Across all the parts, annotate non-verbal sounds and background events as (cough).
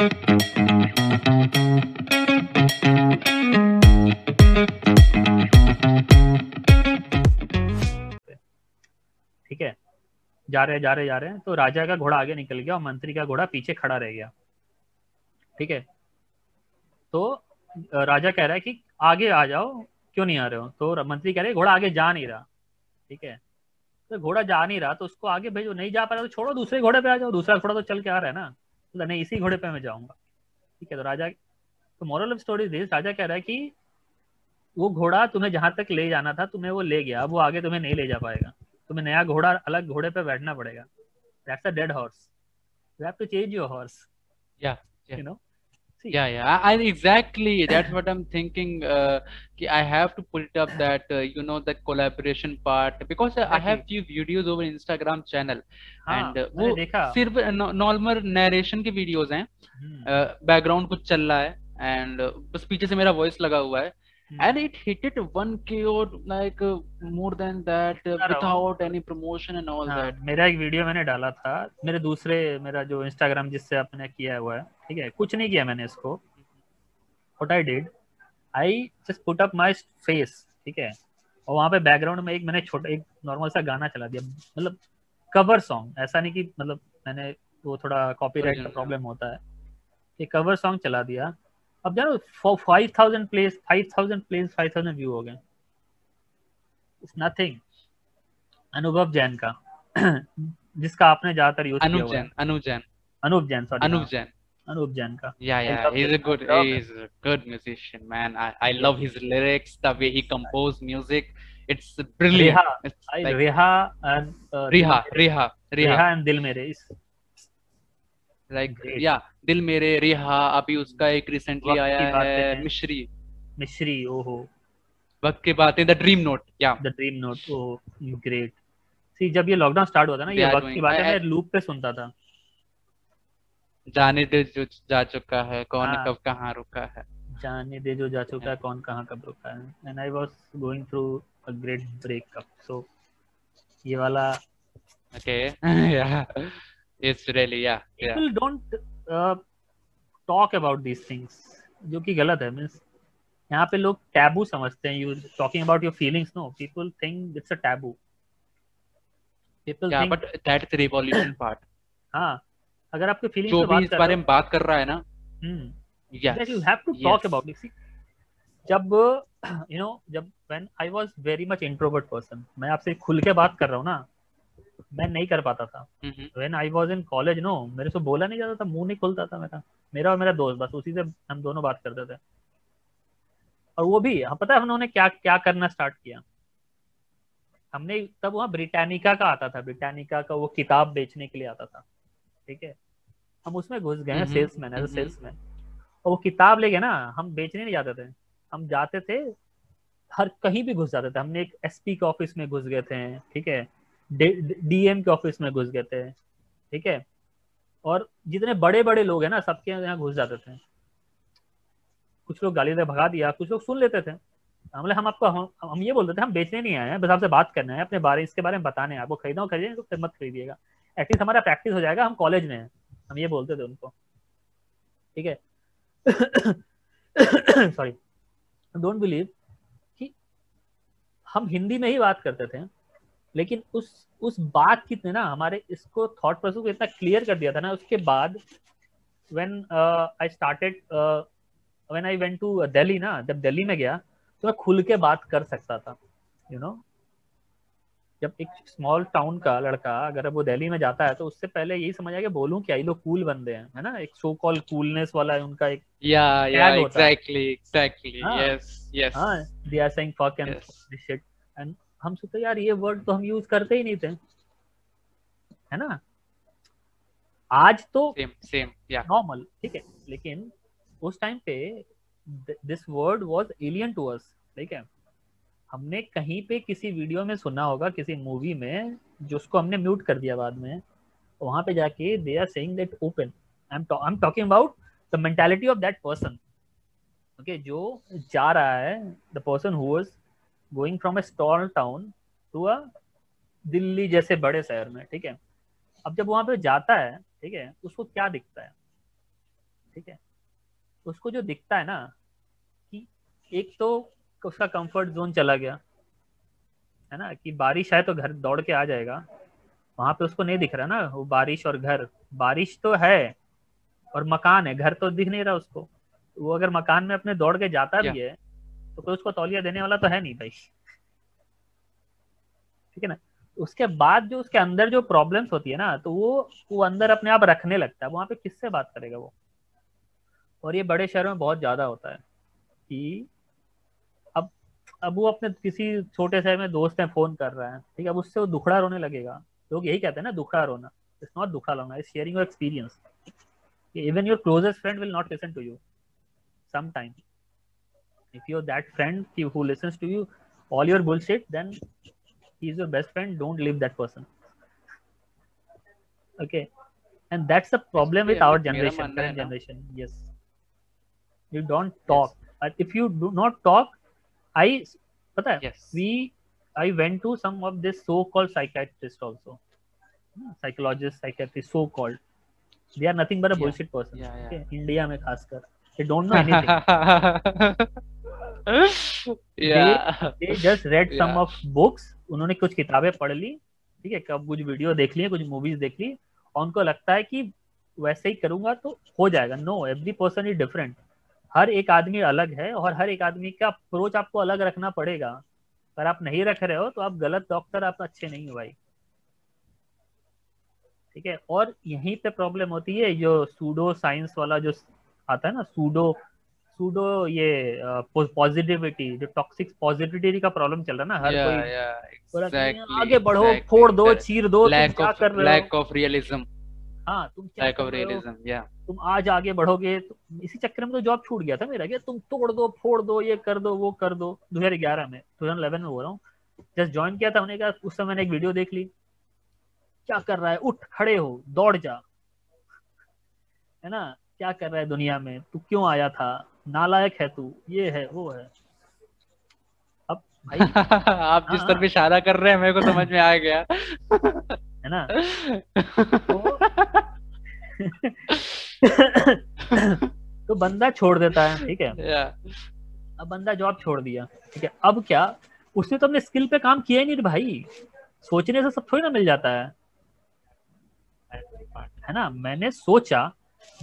ठीक है? जा रहे जा रहे जा रहे हैं। तो राजा का घोड़ा आगे निकल गया और मंत्री का घोड़ा पीछे खड़ा रह गया। ठीक है? तो राजा कह रहा है कि आगे आ जाओ, क्यों नहीं आ रहे हो? तो मंत्री कह रहे घोड़ा आगे जा नहीं रहा। ठीक है? तो घोड़ा जा नहीं रहा तो उसको आगे भेजो। नहीं जा पा रहा तो छोड़ो, दूसरे घोड़े पे आ जाओ। दूसरा घोड़ा तो चल के आ रहा है ना। तो नहीं इसी घोड़े पे मैं जाऊँगा। ठीक है तो राजा तो मॉरल ऑफ़ स्टोरी दिस राजा कह रहा है कि वो घोड़ा तुम्हें जहाँ तक ले जाना था तुम्हें वो ले गया अब वो आगे तुम्हें नहीं ले जा पाएगा। तुम्हें नया घोड़ा अलग घोड़े पे बैठना पड़ेगा। That's a dead horse you have to change your horse yeah you know. Yeah, yeah, I, I, exactly. That's what I'm thinking. Uh, I have to put it up that uh, you know the collaboration part because uh, I have few videos over Instagram channel and uh, वो सिर्फ़ normal narration के videos हैं background कुछ चल रहा है and बस पीछे से मेरा वॉइस लगा हुआ है and it hit it 1k or like uh, more than that uh, without any promotion and all हाँ, that मेरा एक वीडियो मैंने डाला था मेरे दूसरे मेरा जो इंस्टाग्राम जिससे आपने किया हुआ है ठीक है कुछ नहीं किया मैंने इसको। What I did I just put up my face ठीक है। और वहाँ पे बैकग्राउंड में एक मैंने छोटा एक नॉर्मल सा गाना चला दिया। मतलब कवर सॉन्ग ऐसा नहीं कि मतलब मैंने वो थोड़ा कॉपीराइट का प्रॉब्लम होता है। ये कवर सॉन्ग चला दिया। अब जानो five thousand plays five thousand plays five thousand view हो गए। इट्स नथिंग अनुभव जैन का। (clears throat) जिसका आपने ज़्यादातर यूज़ किया हुआ है। अनूप जैन अनूप जैन सॉरी अनूप जैन अनूप जैन का yeah yeah he's a good he's a good musician man i i love his lyrics the way he compose music it's brilliant Reha, it's I, like, Reha and uh, Reha Reha Reha and Dil Mere is like yeah Dil Mere रिहा अभी उसका एक recently आया है मिश्री मिश्री ओहो वक्त की बातें the dream note yeah the dream note oh great see जब ये लॉकडाउन स्टार्ट हुआ था ना ये वक्त की बातें मैं लूप पे सुनता था जाने दे जो जा चुका है कौन हाँ, कब कहाँ रुका है। जाने दे जो जा चुका है कौन कहाँ कब रुका है। And I was going through a great breakup so ये वाला ओके या (laughs) it's really yeah people yeah. don't uh, talk about these things जो कि गलत है। मींस यहाँ पे लोग टैबू समझते हैं। You talking about your feelings no people think it's a taboo people think but that's the revolution part हाँ अगर आपके फीलिंग्स जो भी इस बारे में बात कर रहा है ना yes you have to talk about it जब यू नो जब when I was very much introvert person मैं आपसे खुल के बात कर रहा हूँ ना मैं नहीं कर पाता था। When I was in college no मेरे से बोला नहीं जाता था मुँह नहीं खुलता था मेरा। मेरा और मेरा दोस्त बस उसी से हम दोनों बात करते थे। और वो भी हाँ पता है उन्होंने क्या क्या करना स्टार्ट किया? हमने तब वहाँ ब्रिटानिका का आता था ब्रिटानिका का वो किताब बेचने के लिए आता था। ठीक है? हम उसमें घुस गए सेल्समैन एज सेल्समैन और वो किताब ले गए ना हम बेचने नहीं जाते थे। हम जाते थे हर कहीं भी घुस जाते थे। हमने एक एसपी के ऑफ़िस में घुस गए थे ठीक है? डीएम के ऑफ़िस में घुस गए थे ठीक है? और जितने बड़े बड़े लोग हैं ना सबके यहाँ घुस जाते थे। कुछ लोग गाली दे भगा दिया कुछ लोग सुन लेते थे। हमले हम आपको हम, हम ये बोलते थे हम बेचने नहीं आए हैं बस आपसे बात करना है अपने बारे इसके बारे में बताने हैं। आपको खरीदना खरीदे तो मत खरीदिएगा। एटलीस्ट हमारा प्रैक्टिस हो जाएगा, हम कॉलेज में हैं। हम ये बोलते थे उनको। ठीक है? सॉरी डोंट बिलीव कि हम हिंदी में ही बात करते थे, लेकिन उस उस बात कितने ना हमारे इसको थॉट प्रोसेस को इतना क्लियर कर दिया था ना, उसके बाद when I started when I went to Delhi ना, जब दिल्ली में गया तो मैं खुल के बात कर सकता था यू you नो know? जब एक स्मॉल टाउन का लड़का अगर वो दिल्ली में जाता है तो उससे पहले यही समझ आया कि बोलूँ क्या ये लोग कूल बंदे हैं है ना? एक सो कॉल कूलनेस वाला है उनका एक या या एग्जैक्टली एग्जैक्टली यस यस हाँ। They are saying fuck and this shit and हम सोचते यार ये वर्ड तो हम यूज़ करते ही नहीं थे है ना? आज तो सेम सेम या नॉर्मल ठीक है। लेकिन उस टाइम पे this word was alien to us ठीक है? हमने कहीं पे किसी वीडियो में सुना होगा, किसी मूवी में जो उसको हमने म्यूट कर दिया बाद में, वहाँ पे जाके they are saying that open I am I am talking about the mentality of that person okay जो जा रहा है the person who was going from a small town to a Delhi जैसे बड़े शहर में, ठीक है? अब जब वहाँ पे जाता है, ठीक है, उसको क्या दिखता है? ठीक है? उसको जो दिखता है ना, कि एक तो उसका कंफर्ट जोन चला गया। है ना? कि बारिश है तो घर दौड़ के आ जाएगा। वहाँ पे उसको नहीं दिख रहा ना वो बारिश और घर। बारिश तो है और मकान है घर तो दिख नहीं रहा उसको। वो अगर मकान में अपने दौड़ के जाता भी है तो कोई उसको तौलिया देने वाला तो है नहीं भाई। ठीक है ना? उसके बाद जो उसके अंदर जो प्रॉब्लम्स होती है ना तो वो वो अंदर अपने आप रखने लगता है। वहाँ पे किससे बात करेगा वो? और ये बड़े शहरों में बहुत ज़्यादा होता है कि अब वो अपने किसी छोटे शहर में दोस्त है फ़ोन कर रहा है ठीक है? अब उससे वो दुखड़ा रोने लगेगा। लोग यही कहते हैं ना दुखड़ा रोना। इट्स नॉट दुखड़ा रोना is sharing your experience even your closest friend will not listen to you sometime if your that friend listen to you all your bullshit then is your best friend don't leave that person okay and that's a problem with our generation generation yes you don't talk if you do not talk i pata yes. we i went to some of this so called psychiatrists also psychologists psychiatrists so called they are nothing but a bullshit yeah. person yeah, yeah. okay india mein खासकर they don't know anything yeah they, they just read yeah. some of books उन्होंने कुछ किताबें पढ़ ली ठीक है कब कुछ video देख ली कुछ मूवीज़ देख ली और उनको लगता है कि वैसे ही करूँगा तो हो जाएगा no every person is different हर एक आदमी अलग है और हर एक आदमी का अप्रोच आपको अलग रखना पड़ेगा। अगर आप नहीं रख रहे हो तो आप गलत डॉक्टर आप अच्छे नहीं हो भाई। ठीक है? और यहीं पे प्रॉब्लम होती है जो सूडो साइंस वाला जो आता है ना सूडो सूडो ये पॉजिटिविटी जो टॉक्सिक पॉजिटिविटी का प्रॉब्लम चल रहा है ना हर yeah, कोई yeah, exactly, आगे बढ़ो exactly, फोड़ दो चीर दो क्या कर रहे हो? लैक ऑफ़ रियलिज्म हाँ तुम रियलिज्म या तुम आज आगे बढ़ोगे तो इसी चक्कर में तो जॉब छूट गया था मेरा क्या तुम तोड़ दो फोड़ दो ये कर दो वो कर दो। 2011 में 2011 में हो रहा हूँ। जस्ट ज्वाइन किया था उन्होंने कहा उस समय मैंने एक वीडियो देख ली। क्या कर रहा है? उठ खड़े हो दौड़ जा। है ना? क्या कर रहा है दुनिया में? तू क्यों आया था? नालायक है तू ये है वो है। अब भाई (laughs) आप जिस तरफ़ हाँ। इशारा कर रहे हैं मेरे को समझ में आ गया। है ना? (laughs) तो, (laughs) तो बंदा छोड़ देता है ठीक है? अब बंदा जॉब छोड़ दिया ठीक है? अब क्या? उसने तो अपने स्किल पे काम किया ही नहीं भाई। सोचने से सब थोड़ी ना मिल जाता है। है ना? मैंने सोचा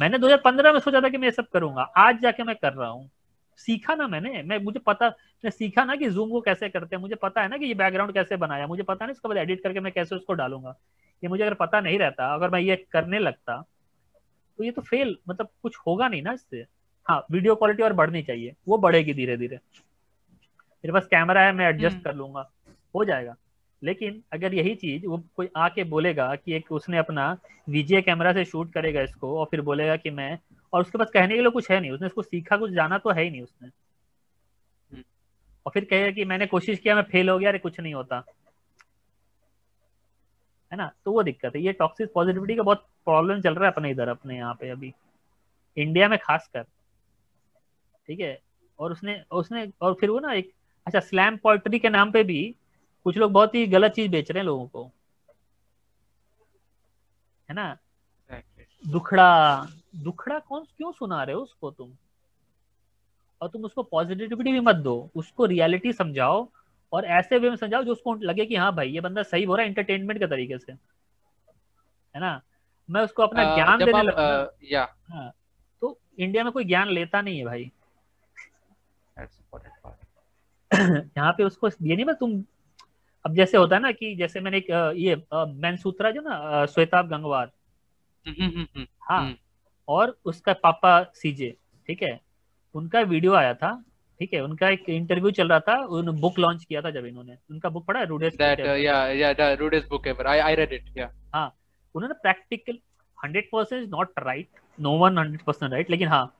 मैंने 2015 में सोचा था कि मैं ये सब करूँगा। आज जाके मैं कर रहा हूँ। सीखा ना मैंने। मैं मुझे पता मैं सीखा ना कि जूम को कैसे करते हैं। मुझे पता है ना कि ये बैकग्राउंड कैसे बनाया। मुझे पता नहीं इसके बाद एडिट करके मैं कैसे उसको डालूँगा। ये मुझे अगर पता नहीं रहता अगर मैं ये करने लगता तो ये तो फेल मतलब कुछ होगा नहीं ना इससे। हाँ वीडियो क्वालिटी और बढ़नी चाहिए वो बढ़ेगी धीरे धीरे मेरे पास कैमरा है मैं एडजस्ट हम्म। कर लूँगा हो जाएगा। लेकिन अगर यही चीज़ वो कोई आके बोलेगा कि एक उसने अपना वीजे कैमरा से शूट करेगा इसको और फिर बोलेगा कि मैं और उसके पास कहने के लिए कुछ है नहीं उसने इसको सीखा कुछ जाना तो है ही नहीं उसने। हम्म। और फिर कहेगा कि मैंने कोशिश किया मैं फेल हो गया अरे कुछ नहीं होता। है ना? तो वो दिक्कत है। ये टॉक्सिक पॉजिटिविटी का बहुत प्रॉब्लम चल रहा है अपने इधर अपने यहाँ पे अभी। इंडिया में खासकर। ठीक है? और उसने उसने और फिर वो ना एक अच्छा स्लैम पोइट्री के नाम पे भी कुछ लोग बहुत ही गलत चीज़ बेच रहे हैं लोगों को। है ना? दुखड़ा दुखड़ा कौन क्यों सुना रहे हो उसको तुम? और तुम उसको पॉजिटिविटी भी मत दो। उसको रियलिटी समझाओ। और ऐसे वे में समझाओ जो उसको लगे कि हाँ भाई ये बंदा सही हो रहा है एंटरटेनमेंट के तरीके से। है ना? मैं उसको अपना ज्ञान देने लगता या। हाँ तो इंडिया में कोई ज्ञान लेता नहीं है भाई। (clears throat) यहाँ पे उसको ये नहीं बस तुम अब जैसे होता है ना कि जैसे मैंने एक ये मैन सूत्रा जो ना श्वेताब गंगवार। हम्म, हम्म, हम्म, हाँ और उसका पापा सीजे ठीक है? उनका वीडियो आया था ठीक है उनका एक इंटरव्यू चल रहा था उन बुक लॉन्च किया था जब इन्होंने। उनका बुक पढ़ा है rudest that yeah yeah the rudest book ever I I read it या हाँ उन्होंने practical 100% is not right no one 100% right लेकिन हाँ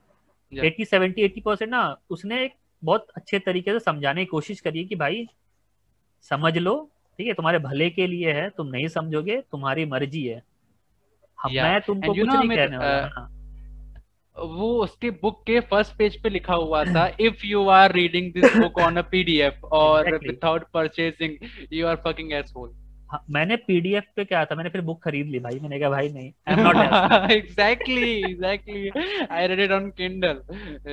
एटी सेवेंटी एटी परसेंट ना उसने एक बहुत अच्छे तरीके से समझाने की कोशिश करी कि भाई समझ लो ठीक है तुम्हारे भले के लिए है तुम नहीं समझोगे तुम्हारी मर्ज़ी है। हम yeah. मैं तुमको कुछ नहीं कहने वाला uh, वो उसके बुक के फ़र्स्ट पेज पे लिखा हुआ था if you are reading this book on a PDF और without purchasing you are fucking asshole मैंने पीडीएफ पे क्या था? मैंने फिर बुक खरीद ली भाई। मैंने कहा भाई नहीं I am not exactly exactly I read it on Kindle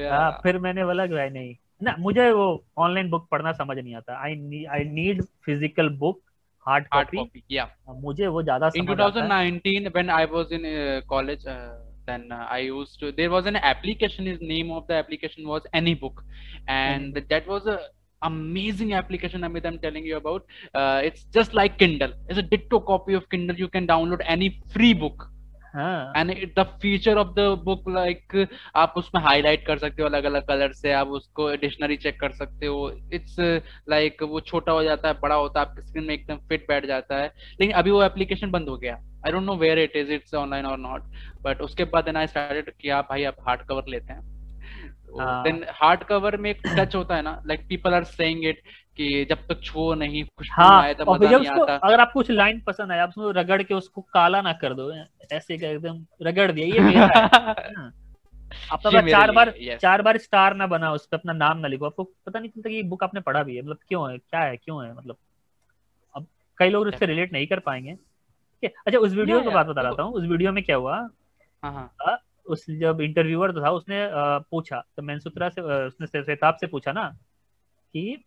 हाँ फिर मैंने बोला कि भाई नहीं। ना मुझे वो ऑनलाइन बुक पढ़ना समझ नहीं आता। I I need physical book hard copy या मुझे वो ज़्यादा समझ in 2019 when I was in college then uh, i used to there was an application his name of the application was anybook. And mm. that was a amazing application amit i'm telling you about. Uh, it's just like kindle. It's a ditto copy of kindle. You can download any free book and it the feature of the book like आप उसमें highlight कर सकते हो अलग अलग colour से आप उसको डिक्शनरी चेक कर सकते हो। इट्स लाइक like, वो छोटा हो जाता है बड़ा होता है आपकी स्क्रीन में एकदम फिट बैठ जाता है। लेकिन अभी वो एप्लीकेशन बंद हो गया। I don't know where it is it's online और नॉट बट उसके बाद आई स्टार्टेड किया भाई आप हार्ड कवर लेते हैं। देन हार्ड कवर में एक टच होता है ना like people are saying it कि जब तक छो नहीं कुछ हाँ, आए तब मज़ा नहीं आता। अगर आपको कुछ लाइन पसंद आए आप उसको रगड़ के उसको काला ना कर दो ऐसे एकदम रगड़ दिया ये मेरा है। (laughs) अपना चार बार चार बार स्टार ना बना उस पर अपना नाम ना लिखो। आपको पता नहीं चलता कि ये बुक आपने पढ़ा भी है मतलब क्यों है क्या है क्यों है मतलब। अब कई लोग उससे रिलेट नहीं कर पाएँगे। अच्छा उस वीडियो की बात बता रहा हूँ उस वीडियो में क्या हुआ? हाँ, हाँ। उस जब इंटरव्यूअर था, उसने पूछा तो मैनसूत्रा से उसने श्वेताब से पूछा ना कि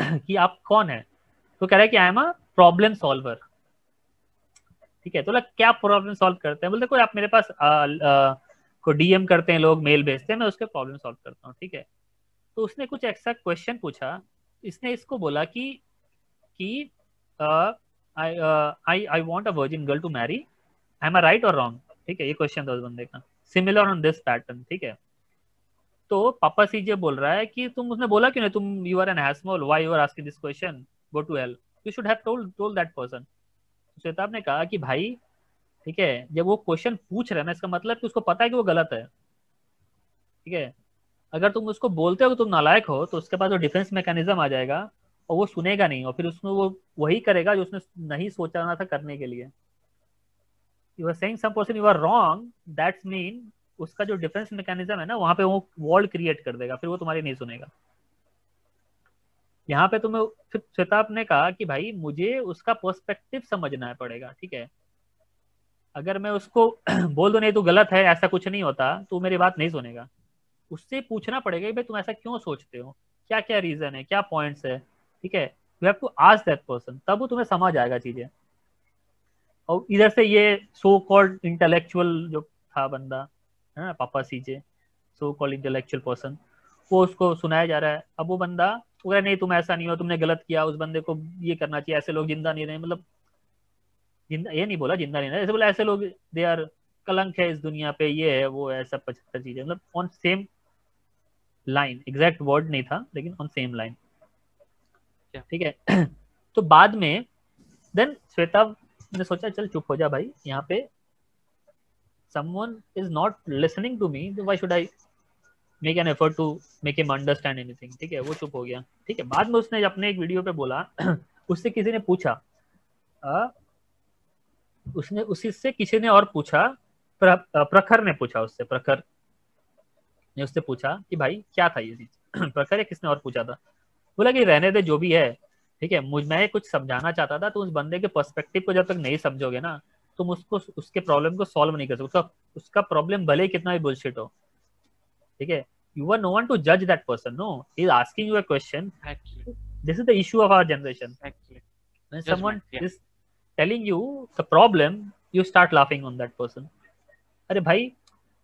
(clears throat) कि आप कौन है? तो कह रहा है कि I am a problem solver ठीक है तो लग क्या प्रॉब्लम सॉल्व करते हैं? बोलते कोई, आप मेरे पास को डीएम करते हैं, लोग मेल भेजते हैं, मैं उसके प्रॉब्लम सॉल्व करता हूँ, ठीक है? तो उसने कुछ एक्स्ट्रा क्वेश्चन पूछा। इसने इसको बोला कि कि I I I want a virgin girl to marry I am I right और रॉन्ग ठीक है, ये क्वेश्चन था उस बंदे का। सिमिलर ऑन दिस पैटर्न ठीक है? तो पापा सीजे बोल रहा है कि तुम उसने बोला क्यों नहीं? तुम you are an asshole why you are asking this question go to hell you should have told told that person Shwetabh ने कहा कि भाई, ठीक है, जब वो क्वेश्चन पूछ रहे हैं ना इसका मतलब कि उसको पता है कि वो गलत है। ठीक है? अगर तुम उसको बोलते हो तुम नालायक हो तो उसके पास वो डिफेंस मैकेनिज्म आ जाएगा, और वो सुनेगा नहीं, और फिर उसमें वो वही करेगा जो उसने नहीं सोचा था करने के लिए। You are saying some person you are wrong that's mean उसका जो डिफेंस मैकेनिज्म है ना, वहाँ पे वो वॉल क्रिएट कर देगा, फिर वो तुम्हारी नहीं सुनेगा। यहाँ पे तुम्हें, फिर श्वेताब ने कहा कि भाई, मुझे उसका पर्सपेक्टिव समझना पड़ेगा, ठीक है? अगर मैं उसको (clears throat) बोल दो, नहीं, तू गलत है, ऐसा कुछ नहीं होता तो मेरी बात नहीं सुनेगा। उससे पूछना पड़ेगा भाई, तुम ऐसा क्यों सोचते हो? क्या क्या रीजन है, क्या पॉइंट्स है? ठीक है? You have to ask that person तब वो तुम्हें समझ आएगा चीज़ें। और इधर से ये सो कॉल्ड इंटेलेक्चुअल जो था बंदा है ना Papa CJ so called intellectual person वो उसको सुनाया जा रहा है। अब वो बंदा वो नहीं तुम ऐसा नहीं हो तुमने गलत किया उस बंदे को ये करना चाहिए ऐसे लोग ज़िंदा नहीं रहे। मतलब ज़िंदा ये नहीं बोला ज़िंदा नहीं रहे ऐसे बोला ऐसे लोग दे आर कलंक है इस दुनिया पे ये है वो है सब पचहत्तर चीज़ें। मतलब on same line exact word नहीं था लेकिन ऑन सेम लाइन ठीक है? (clears throat) तो बाद में देन श्वेता मैंने सोचा चल चुप हो जा भाई यहाँ पे is not listening to me तो why should I make an effort to make him understand anything? ठीक है वो चुप हो गया। ठीक है बाद में उसने अपने एक वीडियो पे बोला (clears throat) उससे किसी ने पूछा आ, उसने उसी से किसी ने और पूछा प्र, प्रखर ने पूछा उससे प्रखर ने उससे पूछा कि भाई क्या था ये चीज़? (clears throat) प्रखर या किसने और पूछा था? बोला कि रहने दे जो भी है ठीक है मुझ मैं कुछ समझाना चाहता था तो उस बंदे के पर्सपेक्टिव को जब तक नहीं समझोगे ना तुम उसको उसके प्रॉब्लम को सॉल्व नहीं कर सकते उसका उसका प्रॉब्लम भले कितना भी बुलशिट हो। ठीक है you are no one to जज that person no is asking you a question this is the issue of our generation when someone yeah. is telling you the problem you start laughing on that person. अरे भाई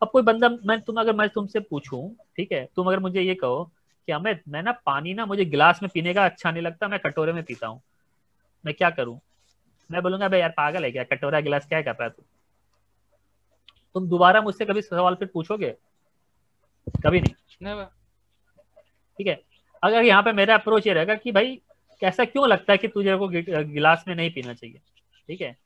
अब कोई बंदा मैं तुम अगर मैं तुमसे पूछूँ ठीक है तुम अगर मुझे ये कहो कि अमित मैं ना पानी ना मुझे गिलास में पीने का अच्छा नहीं लगता मैं कटोरे में पीता हूँ। मैं क्या करूँ? मैं बोलूँगा भाई यार पागल है क्या? कटोरा गिलास क्या कर रहा है तू? तुम दोबारा मुझसे कभी सवाल फिर पूछोगे? कभी नहीं। ठीक है? अगर यहाँ पे मेरा अप्रोच ये रहेगा कि भाई कैसा क्यों लगता है कि तुझे को गिलास में नहीं पीना चाहिए? ठीक है?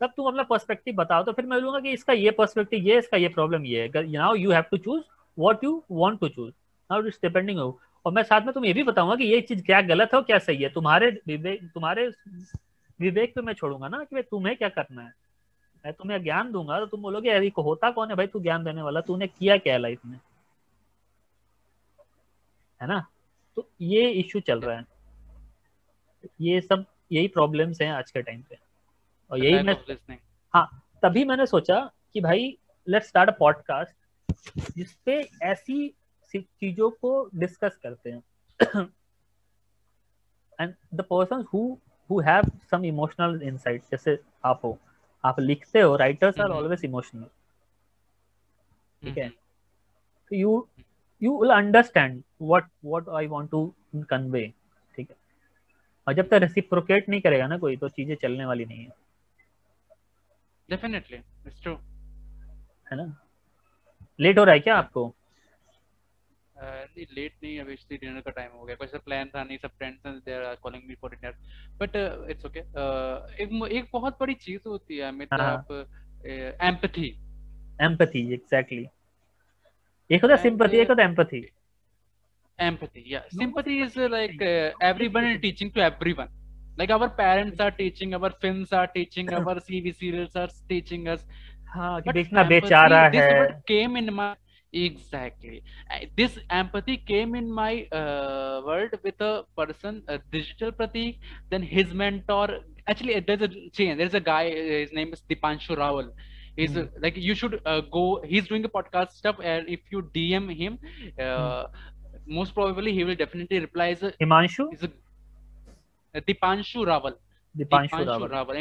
तब तुम अपना पर्सपेक्टिव बताओ तो फिर मैं बोलूँगा कि इसका ये पर्सपेक्टिव ये इसका ये प्रॉब्लम ये है। Now you have to choose what you want to choose now it's depending और मैं साथ में तुम ये भी बताऊँगा कि ये चीज़ क्या गलत है और क्या सही है। तुम्हारे विवेक तुम्हारे विवेक पे मैं छोड़ूँगा ना कि भाई तुम्हें क्या करना है। मैं तुम्हें ज्ञान दूँगा तो तुम बोलोगे अरे को होता कौन है भाई तू ज्ञान देने वाला? तूने किया क्या लाइफ में? है ना? तो ये इश्यू चल रहा है। ये सब यही प्रॉब्लम्स हैं आज के टाइम पे। और यही मैं हाँ तभी मैंने सोचा कि भाई लेट्स स्टार्ट अ पॉडकास्ट जिसपे ऐसी चीज़ों को डिस्कस करते हैं। And the person who who have some emotional insight जैसे आप हो आप लिखते हो राइटर्स आर ऑलवेज इमोशनल ठीक है? तो you you will understand what what I want to convey ठीक है? और जब तक रेसिप्रोकेट नहीं करेगा ना कोई तो चीज़ें चलने वाली नहीं है। डेफिनेटली इट्स ट्रू है ना? लेट हो रहा है क्या आपको? नहीं लेट नहीं अभी डिनर का टाइम हो गया। कोई प्लान था नहीं सब फ्रेंड्स हैं there are calling me for dinner but it's okay एक एक बहुत बड़ी चीज़ होती है मित्र हाँ, हाँ। आप एम्पैथी एम्पैथी एग्जैक्टली एक होता सिंपैथी एक होता एम्पैथी एम्पैथी या sympathy is like everyone is teaching to everyone like our parents are teaching our films are teaching our TV serials are teaching us हाँ देखना बेचारा है। Came in my exactly this empathy came in my uh, world with a person a digital pratik then his mentor actually there's a chain there's a guy his name is dipanshu rawal he's mm. like you should uh, go he's doing a podcast stuff and if you dm him uh, mm. most probably he will definitely reply as a himanshu is a, dipanshu rawal dipanshu, dipanshu rawal. rawal